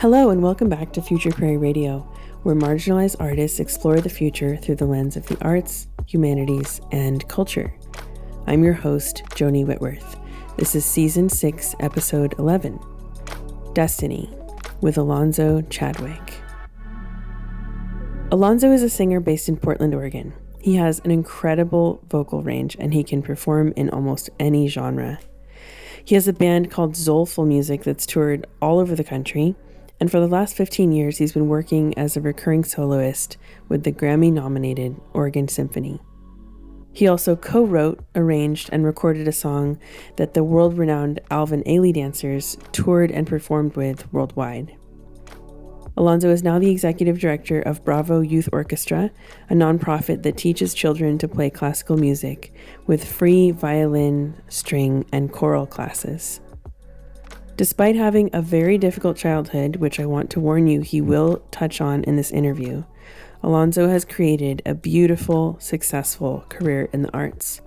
Hello, and welcome back to Future Prairie Radio, where marginalized artists explore the future through the lens of the arts, humanities, and culture. I'm your host, Joni Whitworth. This is Season 6, Episode 11 Destiny with Alonzo Chadwick. Alonzo is a singer based in Portland, Oregon. He has an incredible vocal range and he can perform in almost any genre. He has a band called Zolful Music that's toured all over the country, and for the last 15 years, he's been working as a recurring soloist with the Grammy nominated Oregon Symphony. He also co wrote, arranged, and recorded a song that the world renowned Alvin Ailey dancers toured and performed with worldwide. Alonzo is now the executive director of Bravo Youth Orchestra, a nonprofit that teaches children to play classical music with free violin, string, and choral classes. Despite having a very difficult childhood, which I want to warn you he will touch on in this interview, Alonzo has created a beautiful, successful career in the arts.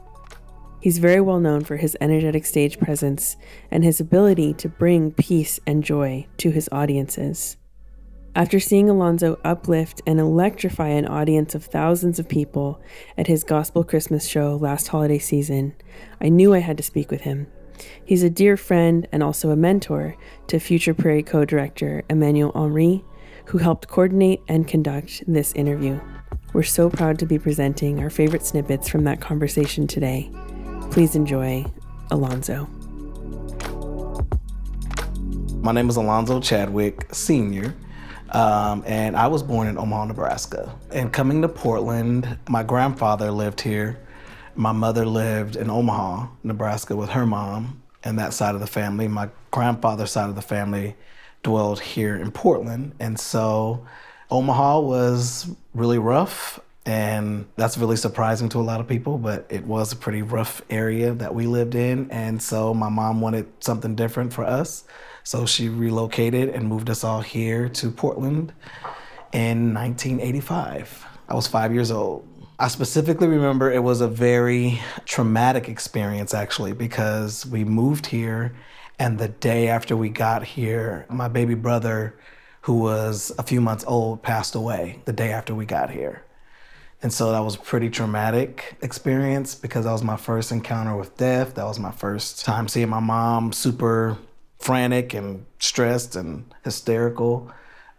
He's very well known for his energetic stage presence and his ability to bring peace and joy to his audiences. After seeing Alonzo uplift and electrify an audience of thousands of people at his gospel Christmas show last holiday season, I knew I had to speak with him. He's a dear friend and also a mentor to Future Prairie co director Emmanuel Henri, who helped coordinate and conduct this interview. We're so proud to be presenting our favorite snippets from that conversation today. Please enjoy Alonzo. My name is Alonzo Chadwick, Sr., um, and I was born in Omaha, Nebraska. And coming to Portland, my grandfather lived here my mother lived in Omaha, Nebraska with her mom and that side of the family. My grandfather's side of the family dwelled here in Portland. And so Omaha was really rough. And that's really surprising to a lot of people, but it was a pretty rough area that we lived in. And so my mom wanted something different for us. So she relocated and moved us all here to Portland in 1985. I was five years old. I specifically remember it was a very traumatic experience actually because we moved here and the day after we got here, my baby brother, who was a few months old, passed away the day after we got here. And so that was a pretty traumatic experience because that was my first encounter with death. That was my first time seeing my mom super frantic and stressed and hysterical.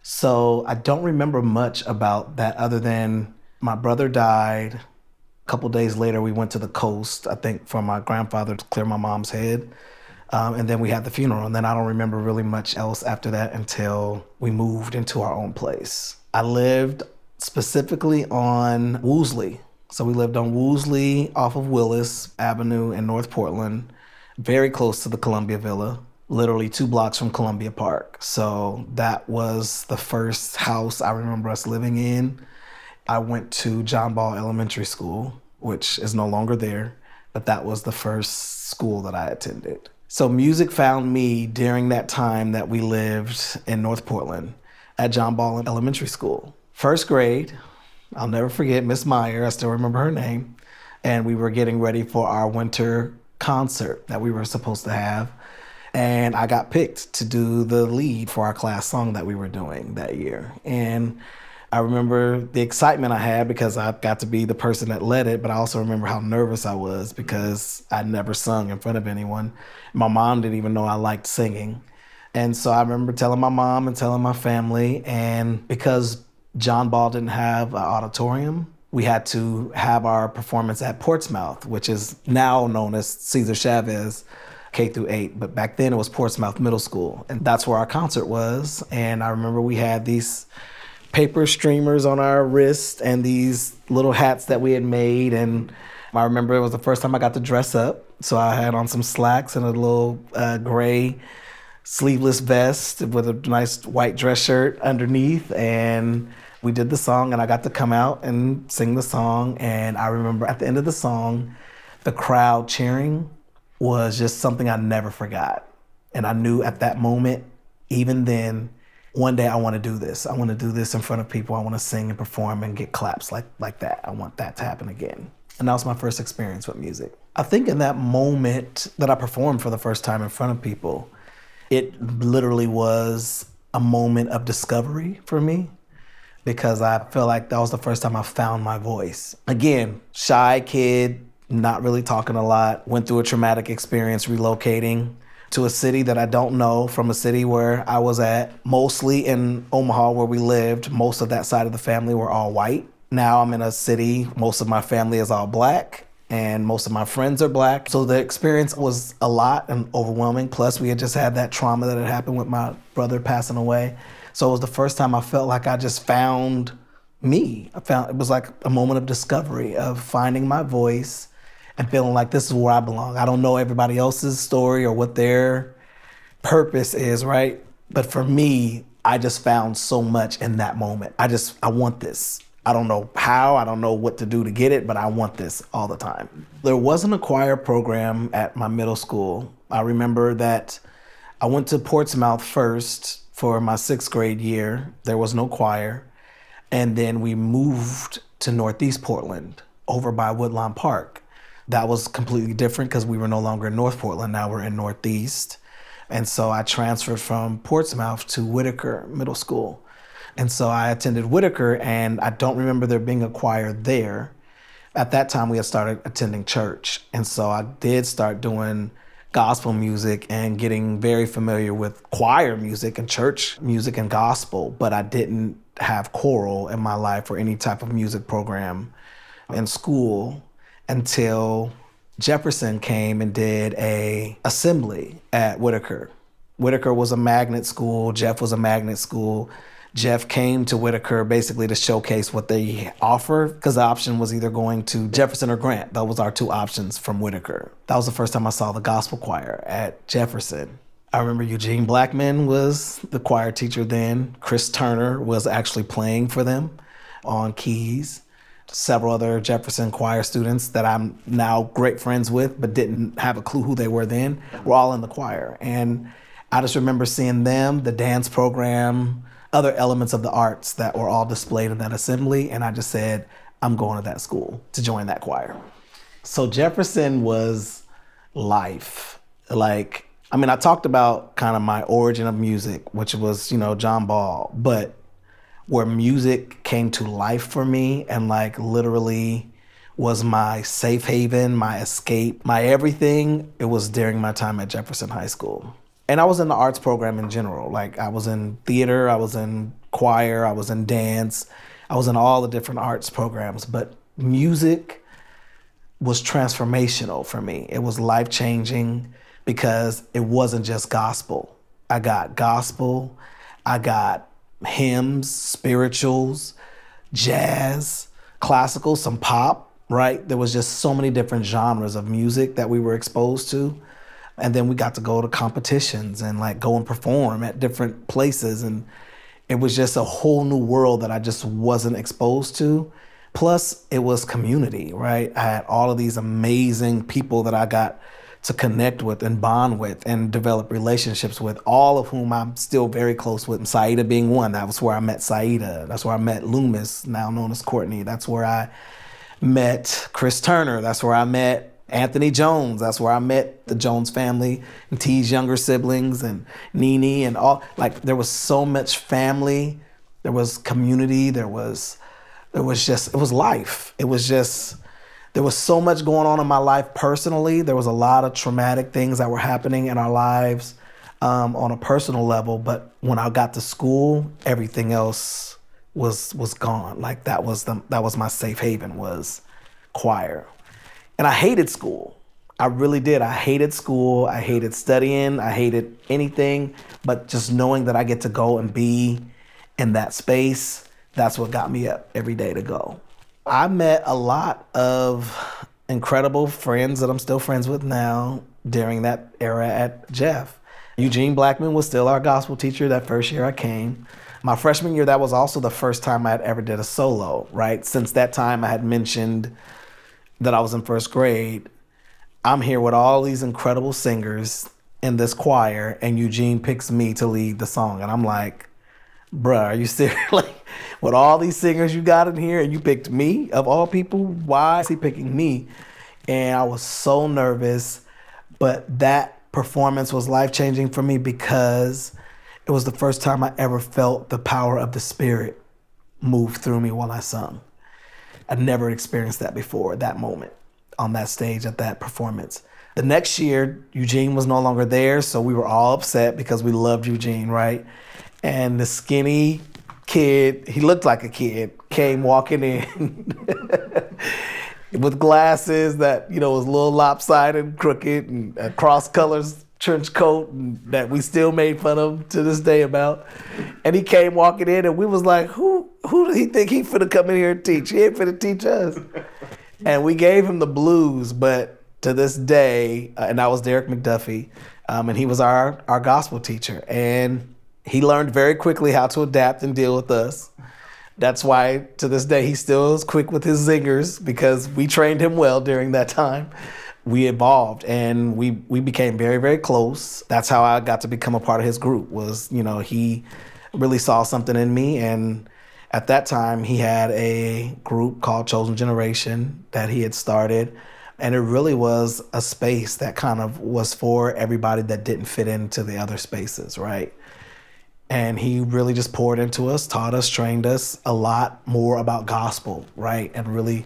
So I don't remember much about that other than my brother died. A couple days later, we went to the coast, I think, for my grandfather to clear my mom's head. Um, and then we had the funeral. And then I don't remember really much else after that until we moved into our own place. I lived specifically on Woolsey. So we lived on Woolsey off of Willis Avenue in North Portland, very close to the Columbia Villa, literally two blocks from Columbia Park. So that was the first house I remember us living in. I went to John Ball Elementary School, which is no longer there, but that was the first school that I attended. So music found me during that time that we lived in North Portland at John Ball Elementary School. First grade, I'll never forget Miss Meyer, I still remember her name, and we were getting ready for our winter concert that we were supposed to have. And I got picked to do the lead for our class song that we were doing that year. And I remember the excitement I had because I got to be the person that led it, but I also remember how nervous I was because I'd never sung in front of anyone. My mom didn't even know I liked singing. And so I remember telling my mom and telling my family. And because John Ball didn't have an auditorium, we had to have our performance at Portsmouth, which is now known as Cesar Chavez K through eight. But back then it was Portsmouth Middle School. And that's where our concert was. And I remember we had these paper streamers on our wrists and these little hats that we had made. And I remember it was the first time I got to dress up. So I had on some slacks and a little uh, gray sleeveless vest with a nice white dress shirt underneath. And we did the song, and I got to come out and sing the song. And I remember at the end of the song, the crowd cheering was just something I never forgot. And I knew at that moment, even then, one day I want to do this. I want to do this in front of people. I want to sing and perform and get claps like like that. I want that to happen again. And that was my first experience with music. I think in that moment that I performed for the first time in front of people, it literally was a moment of discovery for me because I feel like that was the first time I found my voice. Again, shy kid, not really talking a lot, went through a traumatic experience relocating to a city that I don't know, from a city where I was at, mostly in Omaha where we lived. Most of that side of the family were all white. Now I'm in a city, most of my family is all black and most of my friends are black. So the experience was a lot and overwhelming. Plus, we had just had that trauma that had happened with my brother passing away. So it was the first time I felt like I just found me. I found it was like a moment of discovery, of finding my voice and feeling like this is where I belong. I don't know everybody else's story or what their purpose is, right? But for me, I just found so much in that moment. I just, I want this. I don't know how, I don't know what to do to get it, but I want this all the time. There wasn't a choir program at my middle school. I remember that I went to Portsmouth first for my sixth grade year. There was no choir. And then we moved to Northeast Portland over by Woodlawn Park. That was completely different because we were no longer in North Portland. Now we're in Northeast. And so I transferred from Portsmouth to Whitaker Middle School. And so I attended Whitaker, and I don't remember there being a choir there. At that time, we had started attending church. And so I did start doing gospel music and getting very familiar with choir music and church music and gospel, but I didn't have choral in my life or any type of music program in school until Jefferson came and did a assembly at Whitaker. Whitaker was a magnet school, Jeff was a magnet school. Jeff came to Whitaker basically to showcase what they offer because the option was either going to Jefferson or Grant. That was our two options from Whitaker. That was the first time I saw the gospel choir at Jefferson. I remember Eugene Blackman was the choir teacher then. Chris Turner was actually playing for them on keys several other Jefferson choir students that I'm now great friends with, but didn't have a clue who they were then, were all in the choir. And I just remember seeing them, the dance program, other elements of the arts that were all displayed in that assembly. And I just said, I'm going to that school to join that choir. So Jefferson was life. Like, I mean, I talked about kind of my origin of music, which was, you know, John Ball, but where music came to life for me and like literally was my safe haven, my escape, my everything. It was during my time at Jefferson High School. And I was in the arts program in general. Like I was in theater, I was in choir, I was in dance, I was in all the different arts programs. But music was transformational for me. It was life changing because it wasn't just gospel. I got gospel, I got hymns, spirituals, jazz, classical, some pop, right? There was just so many different genres of music that we were exposed to. And then we got to go to competitions and like go and perform at different places. And it was just a whole new world that I just wasn't exposed to. Plus, it was community, right? I had all of these amazing people that I got to connect with and bond with and develop relationships with, all of whom I'm still very close with. Saida being one. That was where I met Saida. That's where I met Loomis, now known as Courtney. That's where I met Chris Turner. That's where I met Anthony Jones. That's where I met the Jones family and T's younger siblings and Nene and all. Like there was so much family. There was community. There was, it was just, it was life. It was just, there was so much going on in my life personally. There was a lot of traumatic things that were happening in our lives um, on a personal level. But when I got to school, everything else was was gone. Like that was the that was my safe haven was choir, and I hated school. I really did. I hated school. I hated studying. I hated anything. But just knowing that I get to go and be in that space, that's what got me up every day to go. I met a lot of incredible friends that I'm still friends with now during that era at Jeff. Eugene Blackman was still our gospel teacher that first year I came. My freshman year, that was also the first time I had ever did a solo, right? Since that time, I had mentioned that I was in first grade. I'm here with all these incredible singers in this choir, and Eugene picks me to lead the song. And I'm like, bruh, are you serious? with all these singers you got in here and you picked me of all people, why is he picking me? And I was so nervous, but that performance was life changing for me because it was the first time I ever felt the power of the Spirit move through me while I sung. I'd never experienced that before, that moment on that stage at that performance. The next year, Eugene was no longer there, so we were all upset because we loved Eugene, right? And the skinny kid, he looked like a kid, came walking in with glasses that, you know, was a little lopsided, crooked, and a cross colors trench coat and that we still made fun of to this day about. And he came walking in and we was like, who who did he think he finna come in here and teach? He ain't finna teach us. and we gave him the blues, but to this day, uh, and that was Derek McDuffie, um, and he was our, our gospel teacher. And he learned very quickly how to adapt and deal with us. That's why to this day he still is quick with his zingers because we trained him well during that time. We evolved and we we became very very close. That's how i got to become a part of his group was you know he really saw something in me and at that time he had a group called chosen generation that he had started. And it really was a space that kind of was for everybody that didn't fit into the other spaces right and he really just poured into us taught us trained us a lot more about gospel right and really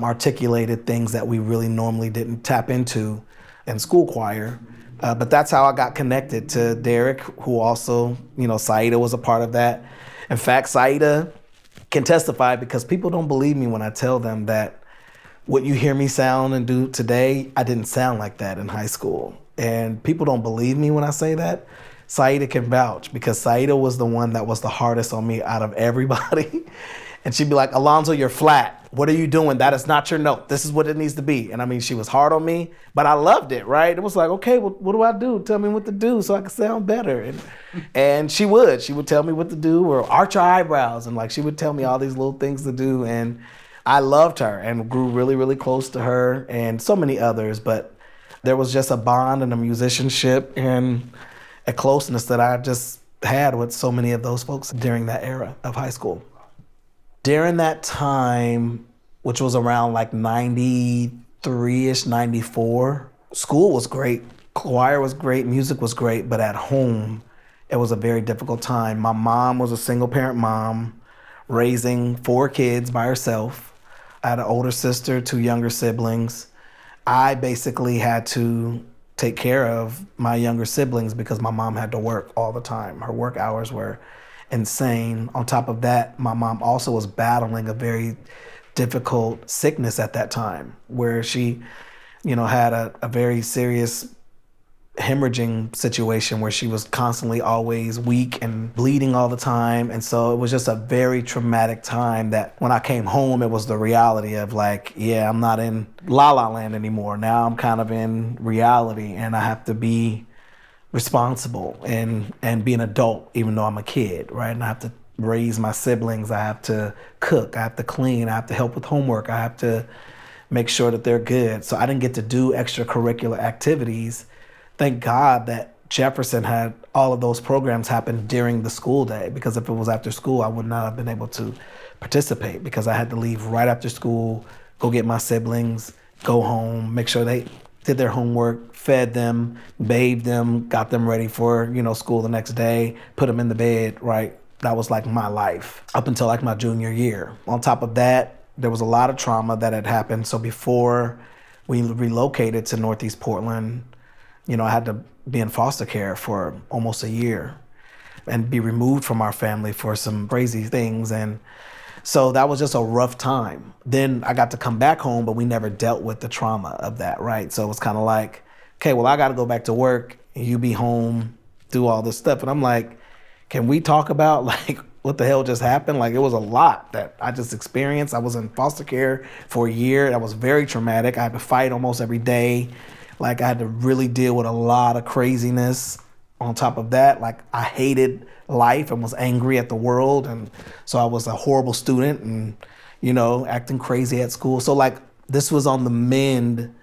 articulated things that we really normally didn't tap into in school choir. Uh, but that's how I got connected to Derek, who also, you know, Saida was a part of that. In fact, Saida can testify because people don't believe me when I tell them that what you hear me sound and do today, I didn't sound like that in high school. And people don't believe me when I say that. Saida can vouch because Saida was the one that was the hardest on me out of everybody. and she'd be like, Alonzo, you're flat. What are you doing? That is not your note. This is what it needs to be. And I mean, she was hard on me, but I loved it, right? It was like, okay, well, what do I do? Tell me what to do so I can sound better. And, and she would. She would tell me what to do or arch her eyebrows. And like, she would tell me all these little things to do. And I loved her and grew really, really close to her and so many others. But there was just a bond and a musicianship and a closeness that I just had with so many of those folks during that era of high school during that time, which was around like 93 ish, 94, school was great. Choir was great, music was great, but at home, it was a very difficult time. My mom was a single parent mom, raising four kids by herself. I had an older sister, two younger siblings. I basically had to take care of my younger siblings because my mom had to work all the time. Her work hours were insane. On top of that, my mom also was battling a very difficult sickness at that time where she, you know, had a, a very serious hemorrhaging situation where she was constantly always weak and bleeding all the time. And so it was just a very traumatic time that when I came home, it was the reality of like, yeah, I'm not in la la land anymore. Now I'm kind of in reality and I have to be responsible and and be an adult even though I'm a kid, right? And I have to raise my siblings, I have to cook, I have to clean, I have to help with homework, I have to make sure that they're good. So I didn't get to do extracurricular activities. Thank God that Jefferson had all of those programs happen during the school day because if it was after school, I would not have been able to participate because I had to leave right after school, go get my siblings, go home, make sure they did their homework, fed them, bathed them, got them ready for, you know, school the next day, put them in the bed, right? That was like my life up until like my junior year. On top of that, there was a lot of trauma that had happened. So before we relocated to Northeast Portland, you know, I had to be in foster care for almost a year and be removed from our family for some crazy things. And so that was just a rough time. Then I got to come back home, but we never dealt with the trauma of that, right? So it was kind of like, okay, well, I got to go back to work you be home, do all this stuff. And I'm like, can we talk about like what the hell just happened? Like it was a lot that I just experienced. I was in foster care for a year. That was very traumatic. I had to fight almost every day. Like I had to really deal with a lot of craziness. On top of that, like I hated life and was angry at the world. And so I was a horrible student and, you know, acting crazy at school. So, like, this was on the mend.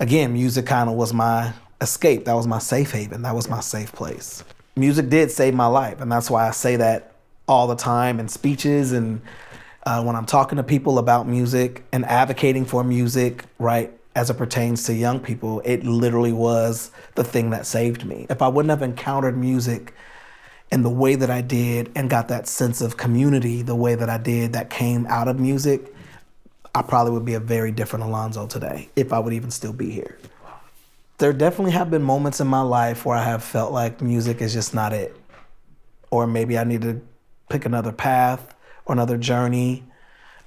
Again, music kind of was my escape. That was my safe haven. That was my safe place. Music did save my life. And that's why I say that all the time in speeches and uh, when I'm talking to people about music and advocating for music, right? As it pertains to young people, it literally was the thing that saved me. If I wouldn't have encountered music in the way that I did and got that sense of community the way that I did that came out of music, I probably would be a very different Alonzo today if I would even still be here. There definitely have been moments in my life where I have felt like music is just not it. Or maybe I need to pick another path or another journey.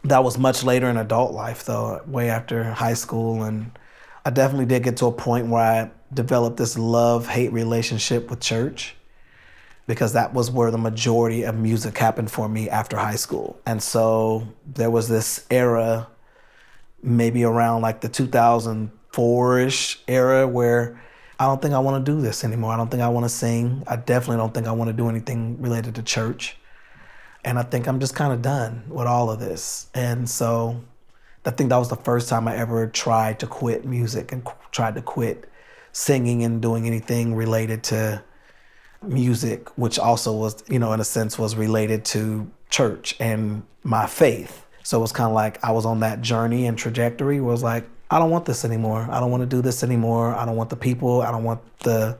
That was much later in adult life, though, way after high school. And I definitely did get to a point where I developed this love hate relationship with church because that was where the majority of music happened for me after high school. And so there was this era, maybe around like the 2004 ish era, where I don't think I want to do this anymore. I don't think I want to sing. I definitely don't think I want to do anything related to church. And I think I'm just kind of done with all of this. And so I think that was the first time I ever tried to quit music and tried to quit singing and doing anything related to music, which also was, you know, in a sense was related to church and my faith. So it was kind of like I was on that journey and trajectory was like, I don't want this anymore. I don't want to do this anymore. I don't want the people. I don't want the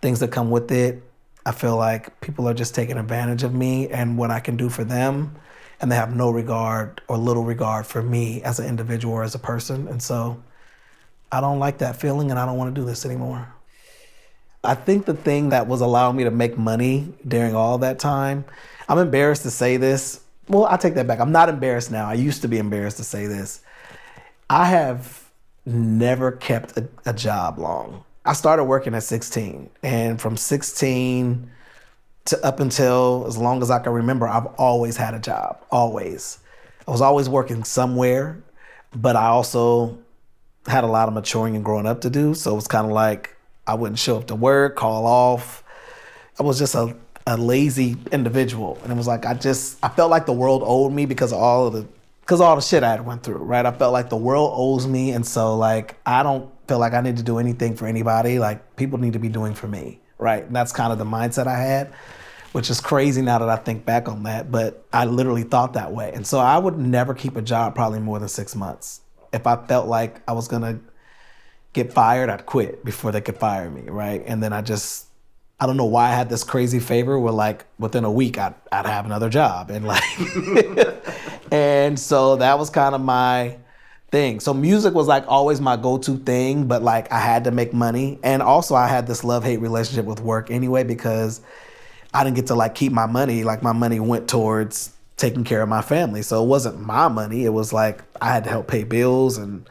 things that come with it. I feel like people are just taking advantage of me and what I can do for them. And they have no regard or little regard for me as an individual or as a person. And so I don't like that feeling and I don't want to do this anymore. I think the thing that was allowing me to make money during all that time, I'm embarrassed to say this. Well, I take that back. I'm not embarrassed now. I used to be embarrassed to say this. I have never kept a, a job long. I started working at 16, and from 16 to up until as long as I can remember, I've always had a job. Always. I was always working somewhere, but I also had a lot of maturing and growing up to do. So it was kind of like I wouldn't show up to work, call off. I was just a, a lazy individual. And it was like I just I felt like the world owed me because of all of the because all the shit I had went through, right? I felt like the world owes me. And so like I don't feel like I need to do anything for anybody. Like people need to be doing for me. Right. And that's kind of the mindset I had, which is crazy now that I think back on that. But I literally thought that way. And so I would never keep a job probably more than six months. If I felt like I was gonna get fired, I'd quit before they could fire me, right? And then I just, I don't know why I had this crazy favor where like within a week I'd, I'd have another job and like, and so that was kind of my thing. So music was like always my go-to thing, but like I had to make money. And also I had this love-hate relationship with work anyway because I didn't get to like keep my money. Like my money went towards taking care of my family. So it wasn't my money. It was like I had to help pay bills and,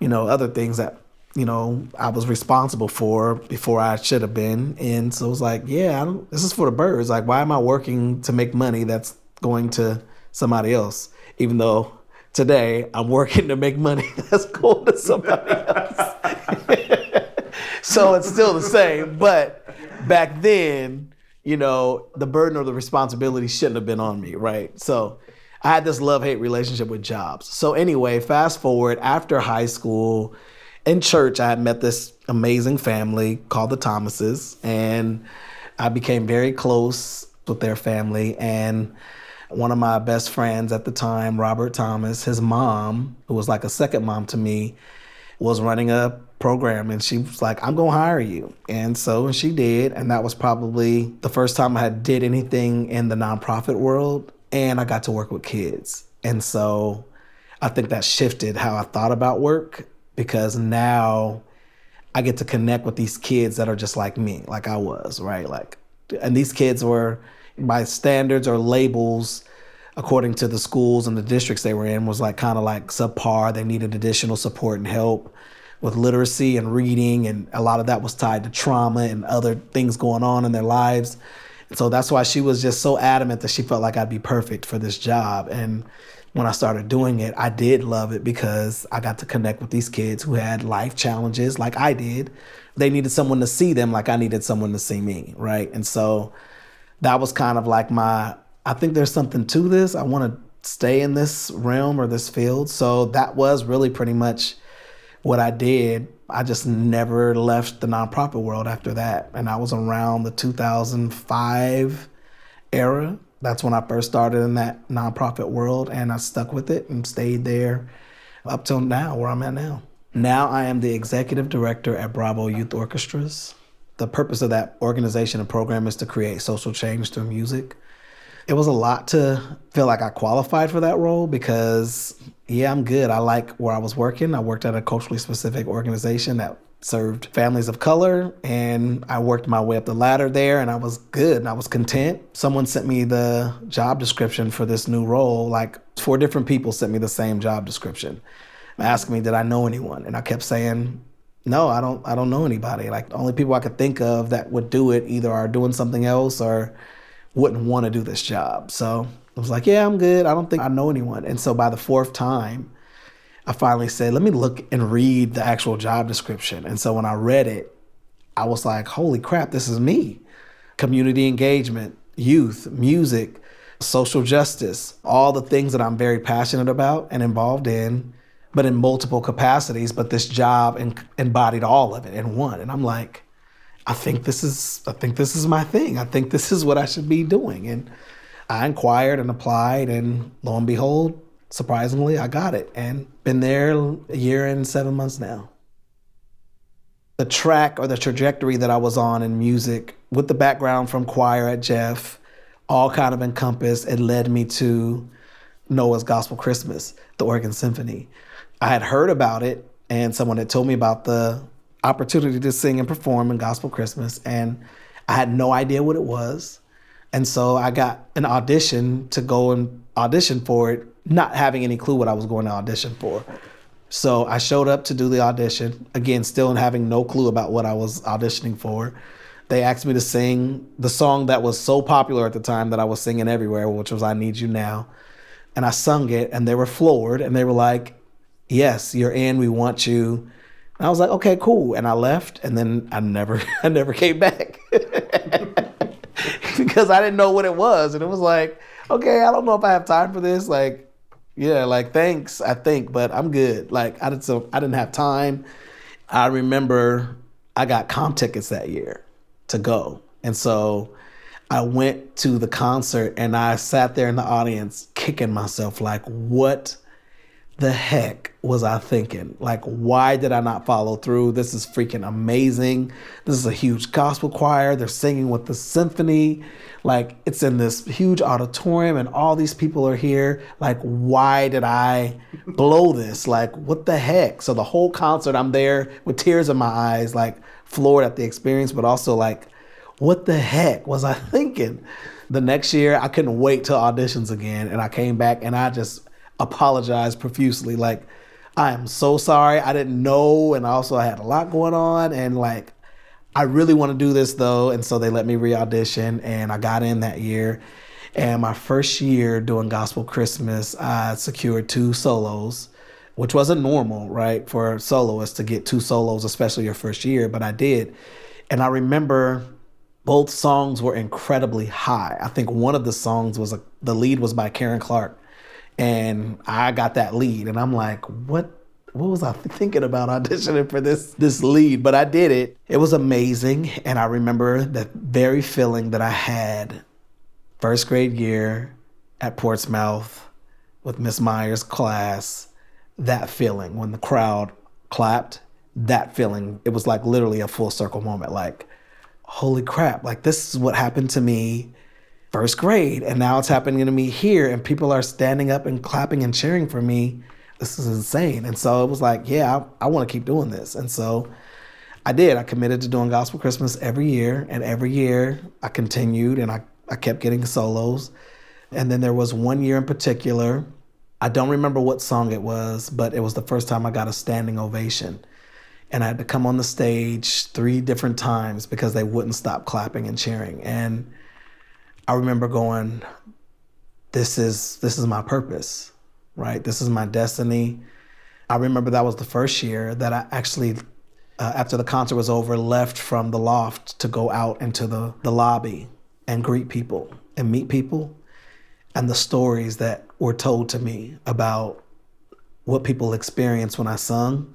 you know, other things that you know, I was responsible for before I should have been. And so it was like, yeah, this is for the birds. Like, why am I working to make money that's going to somebody else? Even though today I'm working to make money that's going to somebody else. so it's still the same. But back then, you know, the burden or the responsibility shouldn't have been on me, right? So I had this love hate relationship with jobs. So anyway, fast forward after high school in church, I had met this amazing family called the Thomases, and I became very close with their family. And one of my best friends at the time, Robert Thomas, his mom, who was like a second mom to me, was running a program and she was like i'm gonna hire you and so she did and that was probably the first time i had did anything in the nonprofit world and i got to work with kids and so i think that shifted how i thought about work because now I get to connect with these kids that are just like me, like I was, right? Like, and these kids were by standards or labels, according to the schools and the districts they were in, was like kind of like subpar. They needed additional support and help with literacy and reading, and a lot of that was tied to trauma and other things going on in their lives. And so that's why she was just so adamant that she felt like I'd be perfect for this job. And when I started doing it, I did love it because I got to connect with these kids who had life challenges like I did. They needed someone to see them like I needed someone to see me, right? And so that was kind of like my I think there's something to this. I want to stay in this realm or this field. So that was really pretty much what I did. I just never left the nonprofit world after that. And I was around the 2005 era that's when I first started in that nonprofit world, and I stuck with it and stayed there up till now, where I'm at now. Now I am the executive director at Bravo Youth Orchestras, the purpose of that organization and program is to create social change through music. It was a lot to feel like I qualified for that role because, yeah, I'm good. I like where I was working. I worked at a culturally specific organization that served families of color and I worked my way up the ladder there and I was good and I was content. Someone sent me the job description for this new role. Like four different people sent me the same job description asking me did I know anyone and I kept saying no, I don't I don't know anybody. Like the only people I could think of that would do it either are doing something else or wouldn't want to do this job. So I was like, yeah, I'm good. I don't think I know anyone. And so by the fourth time, I finally said, let me look and read the actual job description. And so when I read it, I was like, holy crap, this is me. Community engagement, youth, music, social justice, all the things that I'm very passionate about and involved in, but in multiple capacities. But this job embodied all of it in one. And I'm like, I think this is I think this is my thing. I think this is what I should be doing. And I inquired and applied and lo and behold, surprisingly, I got it and been there a year and seven months now. The track or the trajectory that I was on in music with the background from choir at Jeff, all kind of encompassed, it led me to Noah's Gospel Christmas, the Oregon Symphony. I had heard about it and someone had told me about the opportunity to sing and perform in Gospel Christmas and I had no idea what it was. And so I got an audition to go and audition for it not having any clue what I was going to audition for. So I showed up to do the audition, again, still having no clue about what I was auditioning for. They asked me to sing the song that was so popular at the time that I was singing everywhere, which was I Need You Now. And I sung it, and they were floored, and they were like, Yes, you're in, we want you. And I was like, okay, cool. And I left, and then I never, I never came back because I didn't know what it was. And it was like, okay, I don't know if I have time for this. Like, yeah, like thanks, I think, but I'm good. Like I didn't so I didn't have time. I remember I got comp tickets that year to go. And so I went to the concert and I sat there in the audience kicking myself like what the heck was I thinking? Like, why did I not follow through? This is freaking amazing. This is a huge gospel choir. They're singing with the symphony. Like, it's in this huge auditorium, and all these people are here. Like, why did I blow this? Like, what the heck? So, the whole concert, I'm there with tears in my eyes, like, floored at the experience, but also like, what the heck was I thinking? The next year, I couldn't wait till auditions again, and I came back and I just apologized profusely. Like, I am so sorry. I didn't know. And also, I had a lot going on. And like, I really want to do this though. And so they let me re audition. And I got in that year. And my first year doing Gospel Christmas, I secured two solos, which wasn't normal, right, for soloists to get two solos, especially your first year. But I did. And I remember both songs were incredibly high. I think one of the songs was a, the lead was by Karen Clark and I got that lead, and I'm like, what? What was I thinking about auditioning for this this lead? But I did it. It was amazing, and I remember that very feeling that I had first grade year at Portsmouth with Miss Myers' class. That feeling when the crowd clapped, that feeling, it was like literally a full circle moment. Like, holy crap! Like this is what happened to me first grade and now it's happening to me here and people are standing up and clapping and cheering for me. This is insane. And so it was like yeah i, I want to keep doing this. And so i did. I committed to doing gospel christmas every year and every year i continued and i, I kept getting solos. And then there was one year in particular i don't remember what song it was but it was the first time i got a standing ovation. And i had to come on the stage three different times because they wouldn't stop clapping and cheering. And I remember going, this is this is my purpose, right? This is my destiny. I remember that was the first year that I actually, uh, after the concert was over, left from the loft to go out into the, the lobby and greet people and meet people and the stories that were told to me about what people experienced when I sung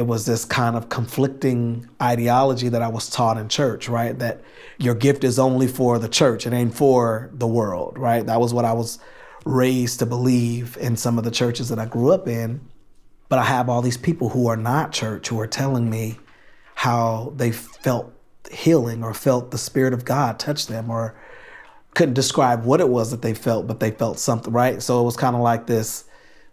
it was this kind of conflicting ideology that I was taught in church, right? That your gift is only for the church, it ain't for the world, right? That was what I was raised to believe in some of the churches that I grew up in. But I have all these people who are not church who are telling me how they felt healing or felt the Spirit of God touch them or couldn't describe what it was that they felt, but they felt something, right? So it was kind of like this,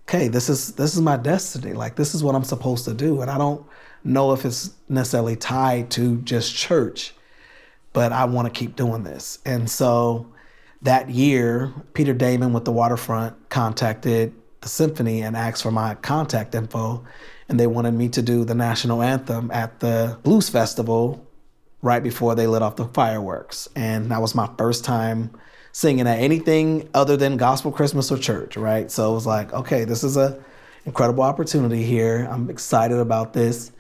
okay, this is this is my destiny. Like this is what I'm supposed to do. And I don't know if it's necessarily tied to just church, but I want to keep doing this. And so that year, Peter Dammann with the waterfront contacted the symphony and asked for my contact info. And they wanted me to do the national anthem at the blues festival right before they lit off the fireworks. And that was my first time singing at anything other than gospel Christmas or church, right? So it was like, okay, this is a incredible opportunity here. I'm excited about this,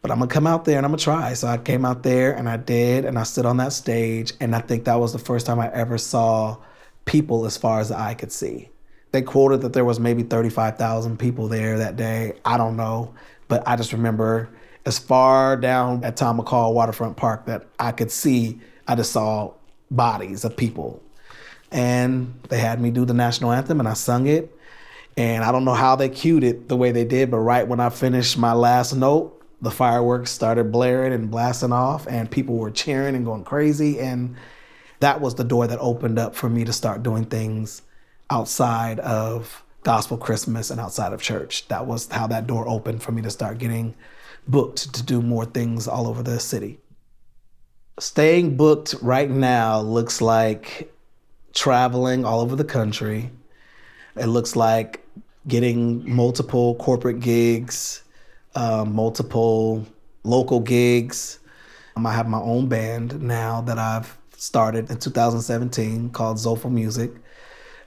but I'm gonna come out there and I'm gonna try. So I came out there and I did, and I stood on that stage, and I think that was the first time I ever saw people as far as the eye could see. They quoted that there was maybe 35,000 people there that day. I don't know, but I just remember as far down at Tom McCall Waterfront Park that I could see, I just saw bodies of people. And they had me do the national anthem and I sung it. And I don't know how they cued it the way they did, but right when I finished my last note, the fireworks started blaring and blasting off, and people were cheering and going crazy. And that was the door that opened up for me to start doing things outside of gospel Christmas and outside of church. That was how that door opened for me to start getting booked to do more things all over the city. Staying booked right now looks like traveling all over the country. It looks like getting multiple corporate gigs, uh, multiple local gigs. Um, I have my own band now that I've started in 2017 called Zofa Music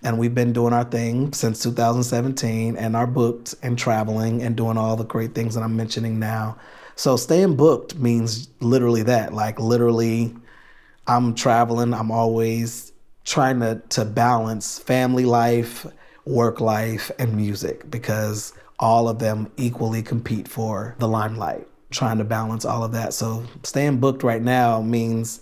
and we've been doing our thing since 2017 and are booked and traveling and doing all the great things that I'm mentioning now. So staying booked means literally that, like literally I'm traveling, I'm always trying to to balance family life, work life and music because all of them equally compete for the limelight. Trying to balance all of that. So staying booked right now means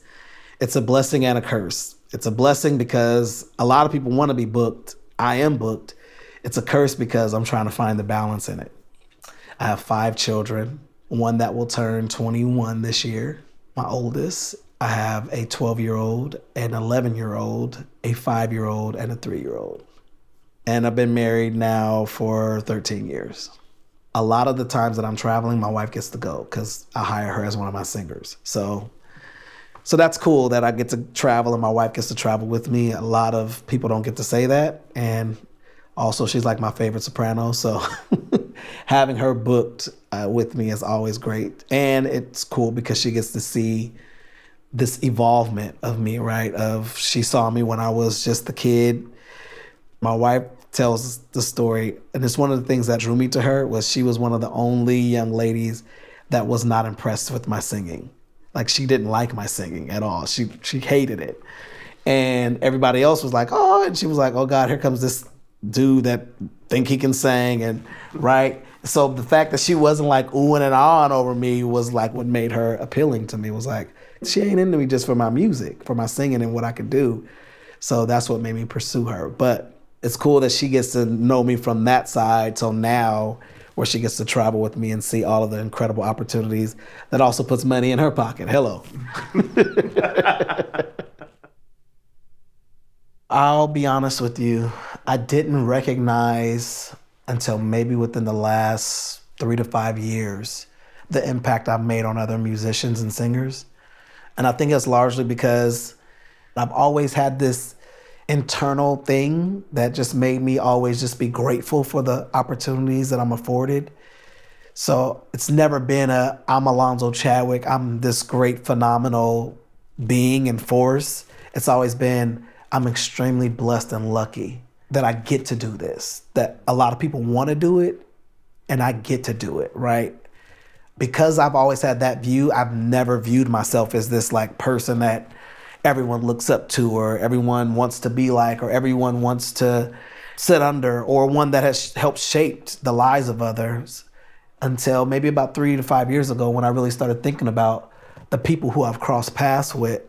it's a blessing and a curse it's a blessing because a lot of people want to be booked. I am booked. It's a curse because I'm trying to find the balance in it. I have five children, one that will turn 21 this year, my oldest. I have a 12 year old, an 11 year old, a five year old, and a three year old. And I've been married now for 13 years. A lot of the times that I'm traveling, my wife gets to go because I hire her as one of my singers. So so that's cool that I get to travel and my wife gets to travel with me. A lot of people don't get to say that. And also, she's like my favorite soprano. So having her booked uh, with me is always great. And it's cool because she gets to see this evolvement of me, right? Of she saw me when I was just a kid. My wife tells the story, and it's one of the things that drew me to her was she was one of the only young ladies that was not impressed with my singing. Like she didn't like my singing at all. She she hated it. And everybody else was like, "Oh," and she was like, "Oh God, here comes this dude that think he can sing." And right. So the fact that she wasn't like oohing and ahhing over me was like what made her appealing to me. Was like she ain't into me just for my music, for my singing and what I could do. So that's what made me pursue her. But it's cool that she gets to know me from that side till now where she gets to travel with me and see all of the incredible opportunities that also puts money in her pocket. Hello. I'll be honest with you, I didn't recognize until maybe within the last three to five years the impact I've made on other musicians and singers. And I think it's largely because I've always had this internal thing that just made me always just be grateful for the opportunities that I'm afforded. So it's never been a I'm Alonzo Chadwick, I'm this great phenomenal being and force. It's always been I'm extremely blessed and lucky that I get to do this. That a lot of people want to do it and I get to do it, right? Because I've always had that view, I've never viewed myself as this like person that everyone looks up to or everyone wants to be like or everyone wants to sit under or one that has helped shaped the lives of others until maybe about three to five years ago when I really started thinking about the people who I've crossed paths with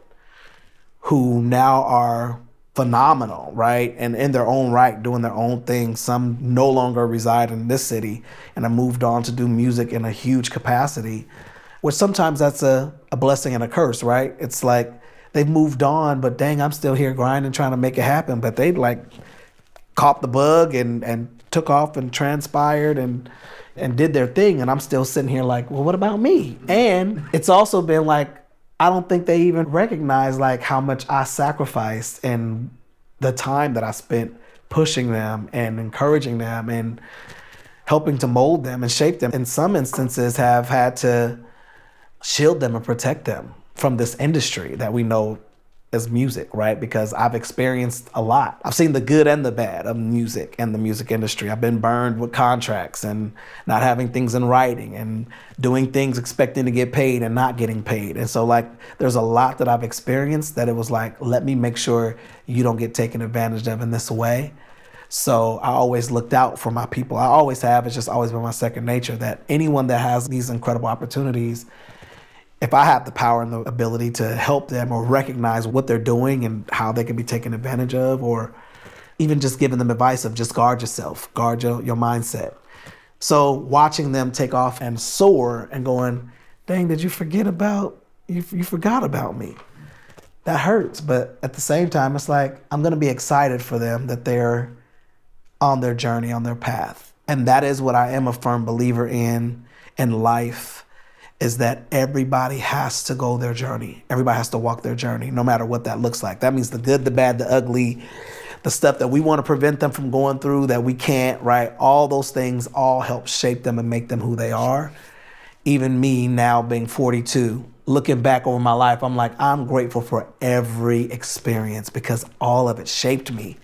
who now are phenomenal, right? And in their own right, doing their own thing. Some no longer reside in this city and have moved on to do music in a huge capacity. which sometimes that's a, a blessing and a curse, right? It's like they've moved on, but dang, I'm still here grinding, trying to make it happen. But they like caught the bug and, and took off and transpired and and did their thing. And I'm still sitting here like, well, what about me? And it's also been like, I don't think they even recognize like how much I sacrificed and the time that I spent pushing them and encouraging them and helping to mold them and shape them. In some instances, have had to shield them and protect them from this industry that we know as music, right? Because I've experienced a lot. I've seen the good and the bad of music and the music industry. I've been burned with contracts and not having things in writing and doing things expecting to get paid and not getting paid. And so, like, there's a lot that I've experienced that it was like, let me make sure you don't get taken advantage of in this way. So I always looked out for my people. I always have. It's just always been my second nature that anyone that has these incredible opportunities if I have the power and the ability to help them or recognize what they're doing and how they can be taken advantage of, or even just giving them advice of just guard yourself, guard your, your mindset. So watching them take off and soar and going, dang, did you forget about, you, you forgot about me. That hurts. But at the same time, it's like, I'm going to be excited for them that they're on their journey, on their path. And that is what I am a firm believer in in life is that everybody has to go their journey. Everybody has to walk their journey, no matter what that looks like. That means the good, the bad, the ugly, the stuff that we want to prevent them from going through that we can't, right? All those things all help shape them and make them who they are. Even me now being 42, looking back over my life, I'm like, I'm grateful for every experience because all of it shaped me.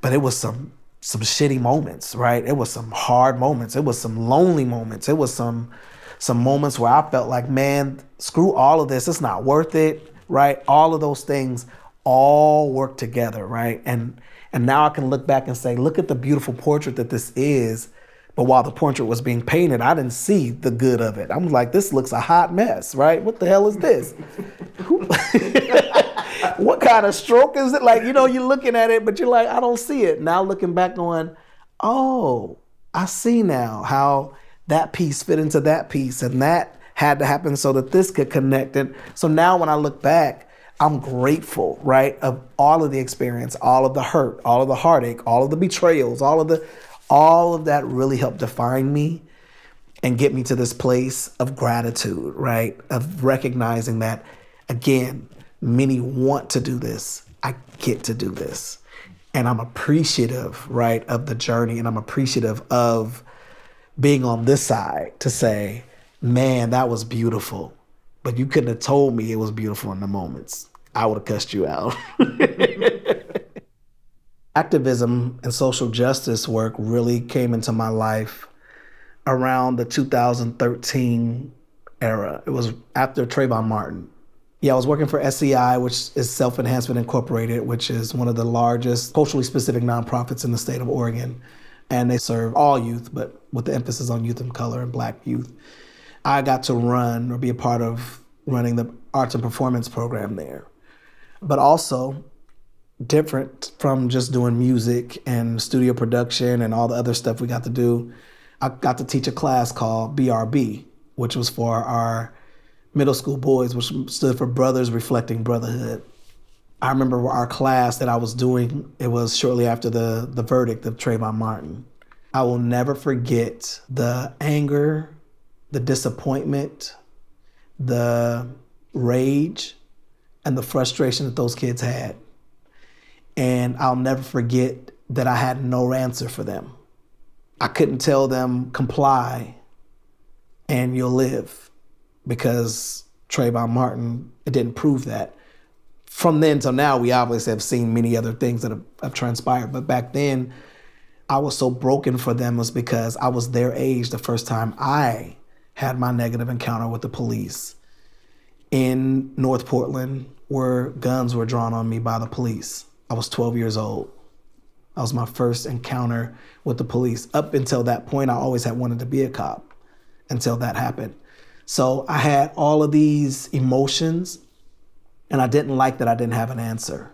But it was some some shitty moments, right? It was some hard moments. It was some lonely moments. It was some some moments where I felt like, man, screw all of this. It's not worth it, right? All of those things all work together, right? And and now I can look back and say, look at the beautiful portrait that this is. But while the portrait was being painted, I didn't see the good of it. I'm like, this looks a hot mess, right? What the hell is this? what kind of stroke is it? Like, you know, you're looking at it, but you're like, I don't see it. Now looking back going, oh, I see now how that piece fit into that piece and that had to happen so that this could connect and so now when i look back i'm grateful right of all of the experience all of the hurt all of the heartache all of the betrayals all of the all of that really helped define me and get me to this place of gratitude right of recognizing that again many want to do this. I get to do this. And i'm appreciative right of the journey and i'm appreciative of being on this side to say, man, that was beautiful. But you couldn't have told me it was beautiful in the moments. I would have cussed you out. Activism and social justice work really came into my life around the 2013 era. It was after Trayvon Martin. Yeah, I was working for SEI, which is Self Enhancement Incorporated, which is one of the largest culturally specific nonprofits in the state of Oregon and they serve all youth, but with the emphasis on youth of color and black youth. I got to run or be a part of running the arts and performance program there. But also, different from just doing music and studio production and all the other stuff we got to do, I got to teach a class called BRB, which was for our middle school boys, which stood for Brothers Reflecting Brotherhood. I remember our class that I was doing, it was shortly after the, the verdict of Trayvon Martin. I will never forget the anger, the disappointment, the rage, and the frustration that those kids had. And I'll never forget that I had no answer for them. I couldn't tell them comply and you'll live because Trayvon Martin, it didn't prove that from then till now, we obviously have seen many other things that have, have transpired. But back then, I was so broken for them was because I was their age the first time I had my negative encounter with the police in North Portland, where guns were drawn on me by the police. I was 12 years old. That was my first encounter with the police. Up until that point, I always had wanted to be a cop until that happened. So I had all of these emotions and I didn't like that I didn't have an answer.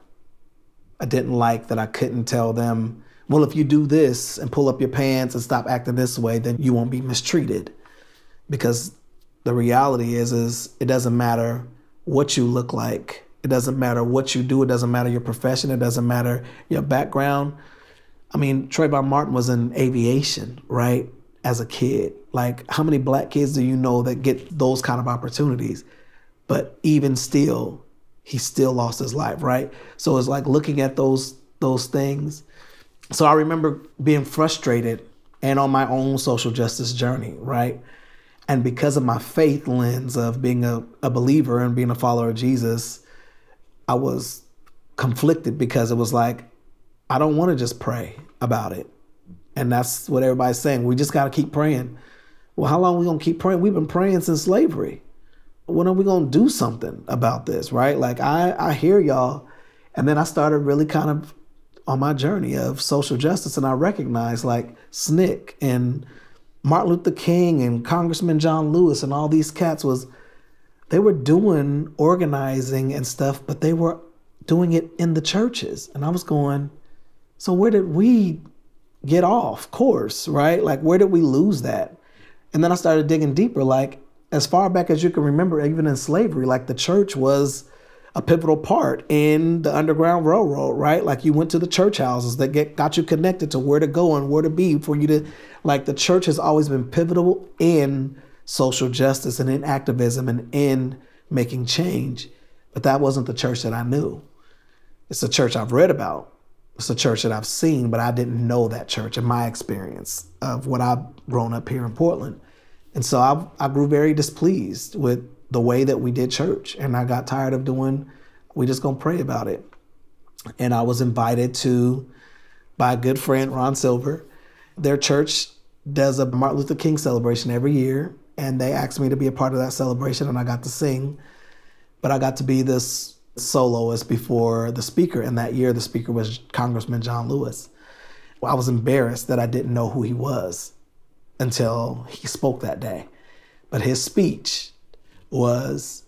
I didn't like that I couldn't tell them, well, if you do this and pull up your pants and stop acting this way, then you won't be mistreated. Because the reality is is it doesn't matter what you look like. It doesn't matter what you do. It doesn't matter your profession. It doesn't matter your background. I mean, Trayvon Martin was in aviation, right? As a kid. Like, how many black kids do you know that get those kind of opportunities? But even still, he still lost his life, right? So it's like looking at those those things. So I remember being frustrated and on my own social justice journey, right? And because of my faith lens of being a, a believer and being a follower of Jesus, I was conflicted because it was like, I don't want to just pray about it. And that's what everybody's saying. We just got to keep praying. Well, how long we going to keep praying? We've been praying since slavery. When are we to do something about this, right? Like, I, I hear y'all. And then I started really kind of on my journey of social justice, and I recognized like SNCC and Martin Luther King and Congressman John Lewis and all these cats was they were doing organizing and stuff, but they were doing it in the churches. And I was going, so where did we get off course, right? Like where did we lose that? And then I started digging deeper, like as far back as you can remember, even in slavery, like the church was a pivotal part in the Underground Railroad, right? Like you went to the church houses that get got you connected to where to go and where to be for you to like the church has always been pivotal in social justice and in activism and in making change. But that wasn't the church that I knew. It's a church I've read about. It's a church that I've seen, but I didn't know that church in my experience of what I've grown up here in Portland. And so I, I grew very displeased with the way that we did church. And I got tired of doing, we just gonna pray about it. And I was invited to by a good friend, Ron Silver. Their church does a Martin Luther King celebration every year. And they asked me to be a part of that celebration, and I got to sing. But I got to be this soloist before the speaker. And that year, the speaker was Congressman John Lewis. I was embarrassed that I didn't know who he was until he spoke that day. But his speech was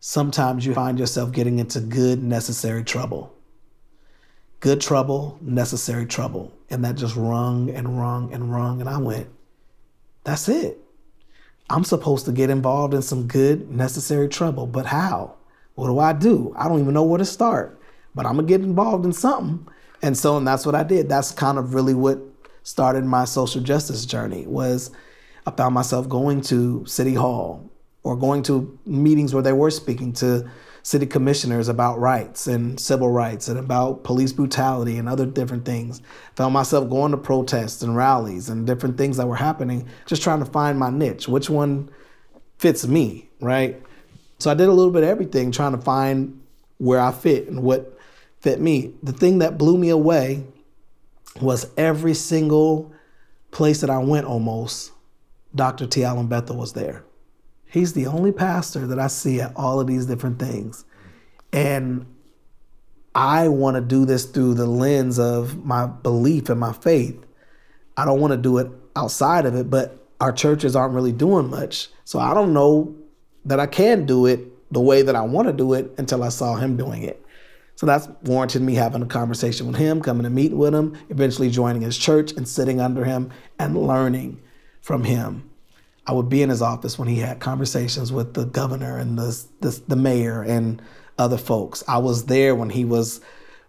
sometimes you find yourself getting into good, necessary trouble. Good trouble, necessary trouble. And that just rung and rung and rung. And I went, that's it. I'm supposed to get involved in some good, necessary trouble. But how? What do I do? I don't even know where to start. But I'm going to get involved in something. And so, and that's what I did. That's kind of really what started my social justice journey was I found myself going to City Hall or going to meetings where they were speaking to city commissioners about rights and civil rights and about police brutality and other different things. Found myself going to protests and rallies and different things that were happening, just trying to find my niche, which one fits me, right? So I did a little bit of everything, trying to find where I fit and what fit me. The thing that blew me away was every single place that I went almost, Dr. T. Allen Bethel was there. He's the only pastor that I see at all of these different things. And I want to do this through the lens of my belief and my faith. I don't want to do it outside of it, but our churches aren't really doing much. So I don't know that I can do it the way that I want to do it until I saw him doing it. So that's warranted me having a conversation with him, coming to meet with him, eventually joining his church and sitting under him and learning from him. I would be in his office when he had conversations with the governor and the, the, the mayor and other folks. I was there when he was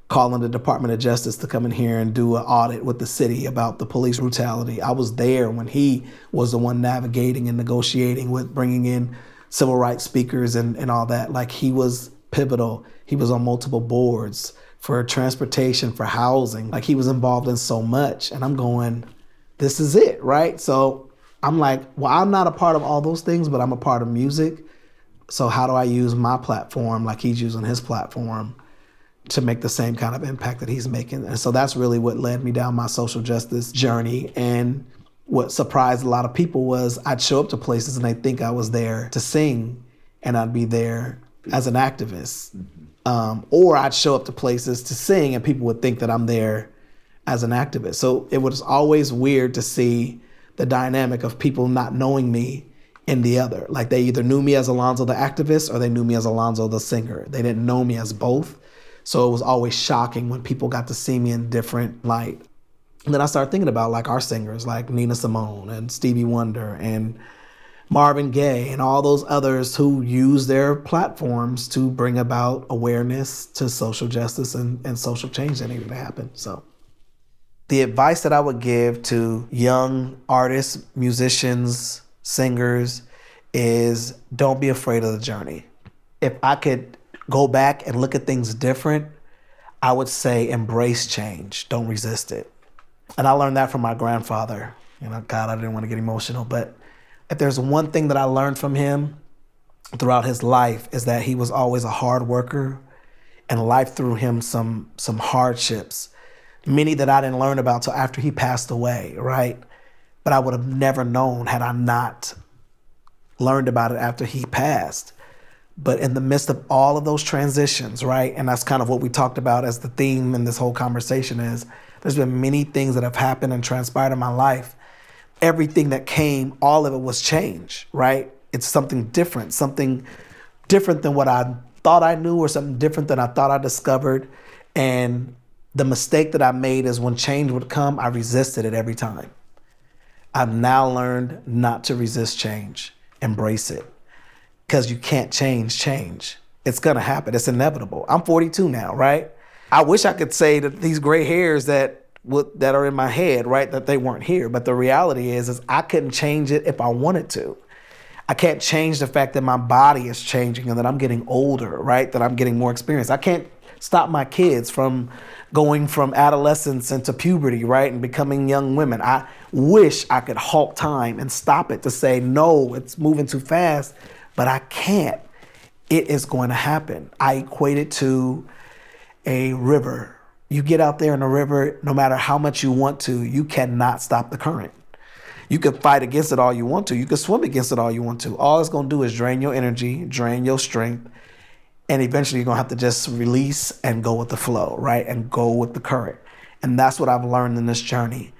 calling the Department of Justice to come in here and do an audit with the city about the police brutality. I was there when he was the one navigating and negotiating with bringing in civil rights speakers and, and all that. Like he was pivotal. He was on multiple boards for transportation, for housing. Like he was involved in so much. And I'm going, this is it, right? So I'm like, well, I'm not a part of all those things, but I'm a part of music. So how do I use my platform like he's using his platform to make the same kind of impact that he's making? And so that's really what led me down my social justice journey. And what surprised a lot of people was I'd show up to places and they think I was there to sing and I'd be there as an activist. Um, or I'd show up to places to sing and people would think that I'm there as an activist. So it was always weird to see the dynamic of people not knowing me in the other. Like they either knew me as Alonzo the activist or they knew me as Alonzo the singer. They didn't know me as both. So it was always shocking when people got to see me in different light. And then I started thinking about like our singers, like Nina Simone and Stevie Wonder and Marvin Gaye and all those others who use their platforms to bring about awareness to social justice and, and social change that needed to happen. So the advice that I would give to young artists, musicians, singers is don't be afraid of the journey. If I could go back and look at things different, I would say embrace change, don't resist it. And I learned that from my grandfather. You know, God, I didn't want to get emotional, but if there's one thing that I learned from him throughout his life is that he was always a hard worker and life threw him some some hardships many that I didn't learn about till after he passed away, right? But I would have never known had I not learned about it after he passed. But in the midst of all of those transitions, right? And that's kind of what we talked about as the theme in this whole conversation is there's been many things that have happened and transpired in my life. Everything that came, all of it was change, right? It's something different, something different than what I thought I knew or something different than I thought I discovered. And the mistake that I made is when change would come, I resisted it every time. I've now learned not to resist change, embrace it. Because you can't change change. It's gonna happen, it's inevitable. I'm 42 now, right? I wish I could say that these gray hairs that that are in my head, right, that they weren't here. But the reality is, is I couldn't change it if I wanted to. I can't change the fact that my body is changing and that I'm getting older, right? That I'm getting more experience. I can't stop my kids from going from adolescence into puberty, right, and becoming young women. I wish I could halt time and stop it to say, no, it's moving too fast, but I can't. It is going to happen. I equate it to a river. You get out there in a river, no matter how much you want to, you cannot stop the current. You can fight against it all you want to. You can swim against it all you want to. All it's going to do is drain your energy, drain your strength, and eventually you're gonna have to just release and go with the flow, right? And go with the current. And that's what I've learned in this journey.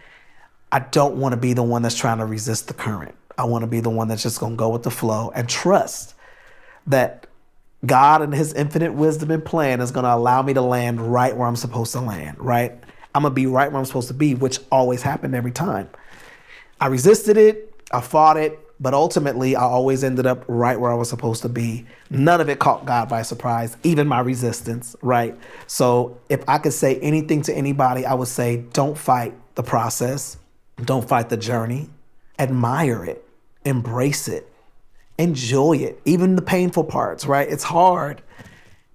I don't want to be the one that's trying to resist the current. I want to be the one that's just gonna go with the flow and trust that God and His infinite wisdom and plan is gonna allow me to land right where I'm supposed to land, right? I'm gonna be right where I'm supposed to be, which always happened every time. I resisted it, I fought it, but ultimately, I always ended up right where I was supposed to be. None of it caught God by surprise, even my resistance, right? So, if I could say anything to anybody, I would say don't fight the process, don't fight the journey, admire it, embrace it, enjoy it, even the painful parts, right? It's hard,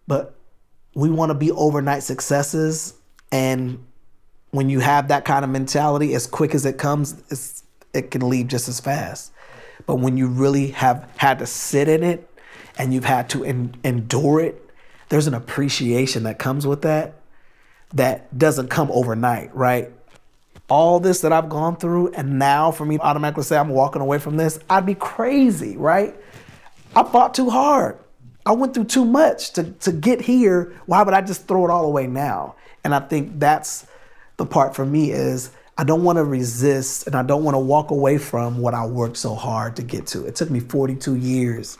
but we want to be overnight successes. And when you have that kind of mentality, as quick as it comes, it can leave just as fast. But when you really have had to sit in it and you've had to en- endure it, there's an appreciation that comes with that that doesn't come overnight, right? All this that I've gone through, and now for me to automatically say I'm walking away from this, I'd be crazy, right? I fought too hard. I went through too much to, to get here. Why would I just throw it all away now? And I think that's the part for me is I don't want to resist and I don't want to walk away from what I worked so hard to get to. It took me 42 years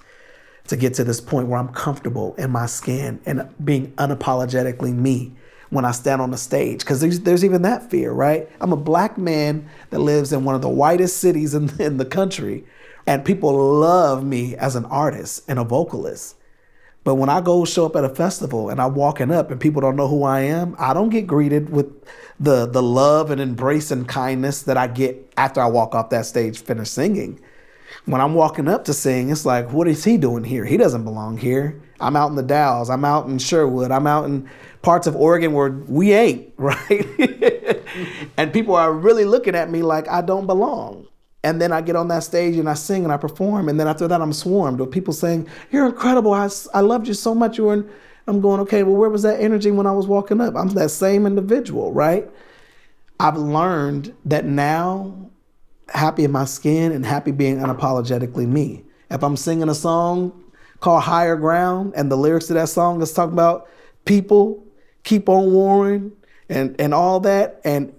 to get to this point where I'm comfortable in my skin and being unapologetically me when I stand on the stage. Because there's, there's even that fear, right? I'm a black man that lives in one of the whitest cities in, in the country, and people love me as an artist and a vocalist. But when I go show up at a festival and I'm walking up and people don't know who I am, I don't get greeted with the the love and embrace and kindness that I get after I walk off that stage, finish singing. When I'm walking up to sing, it's like, what is he doing here? He doesn't belong here. I'm out in the Dalles. I'm out in Sherwood. I'm out in parts of Oregon where we ain't, right? and people are really looking at me like I don't belong. And then I get on that stage and I sing and I perform. And then after that, I'm swarmed with people saying, You're incredible. I, I loved you so much. You were in, I'm going, Okay, well, where was that energy when I was walking up? I'm that same individual, right? I've learned that now, happy in my skin and happy being unapologetically me. If I'm singing a song called Higher Ground and the lyrics to that song is talking about people keep on warring and, and all that, and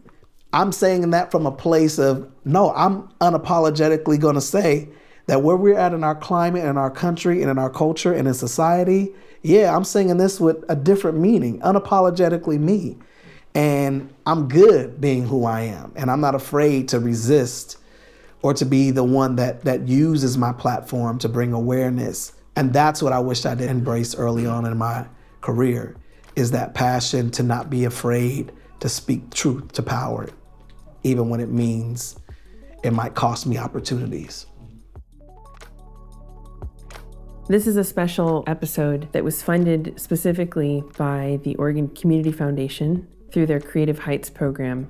I'm saying that from a place of no, I'm unapologetically to say that where we're at in our climate and our country and in our culture and in society, yeah, I'm saying this with a different meaning, unapologetically me. And I'm good being who I am. And I'm not afraid to resist or to be the one that that uses my platform to bring awareness. And that's what I wish I did embrace early on in my career is that passion to not be afraid to speak truth to power, even when it means it might cost me opportunities. This is a special episode that was funded specifically by the Oregon Community Foundation through their Creative Heights program.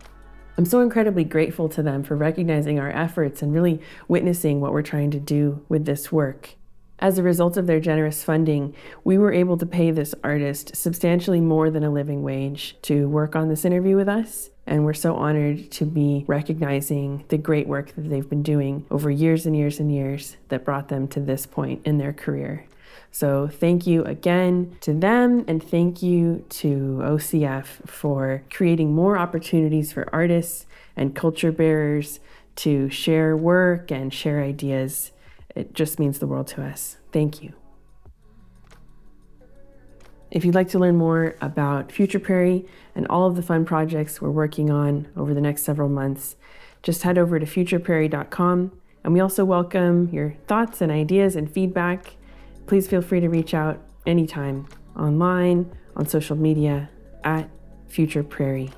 I'm so incredibly grateful to them for recognizing our efforts and really witnessing what we're trying to do with this work. As a result of their generous funding, we were able to pay this artist substantially more than a living wage to work on this interview with us. And we're so honored to be recognizing the great work that they've been doing over years and years and years that brought them to this point in their career. So, thank you again to them, and thank you to OCF for creating more opportunities for artists and culture bearers to share work and share ideas. It just means the world to us. Thank you. If you'd like to learn more about Future Prairie and all of the fun projects we're working on over the next several months, just head over to futureprairie.com. And we also welcome your thoughts and ideas and feedback. Please feel free to reach out anytime online, on social media, at Future Prairie.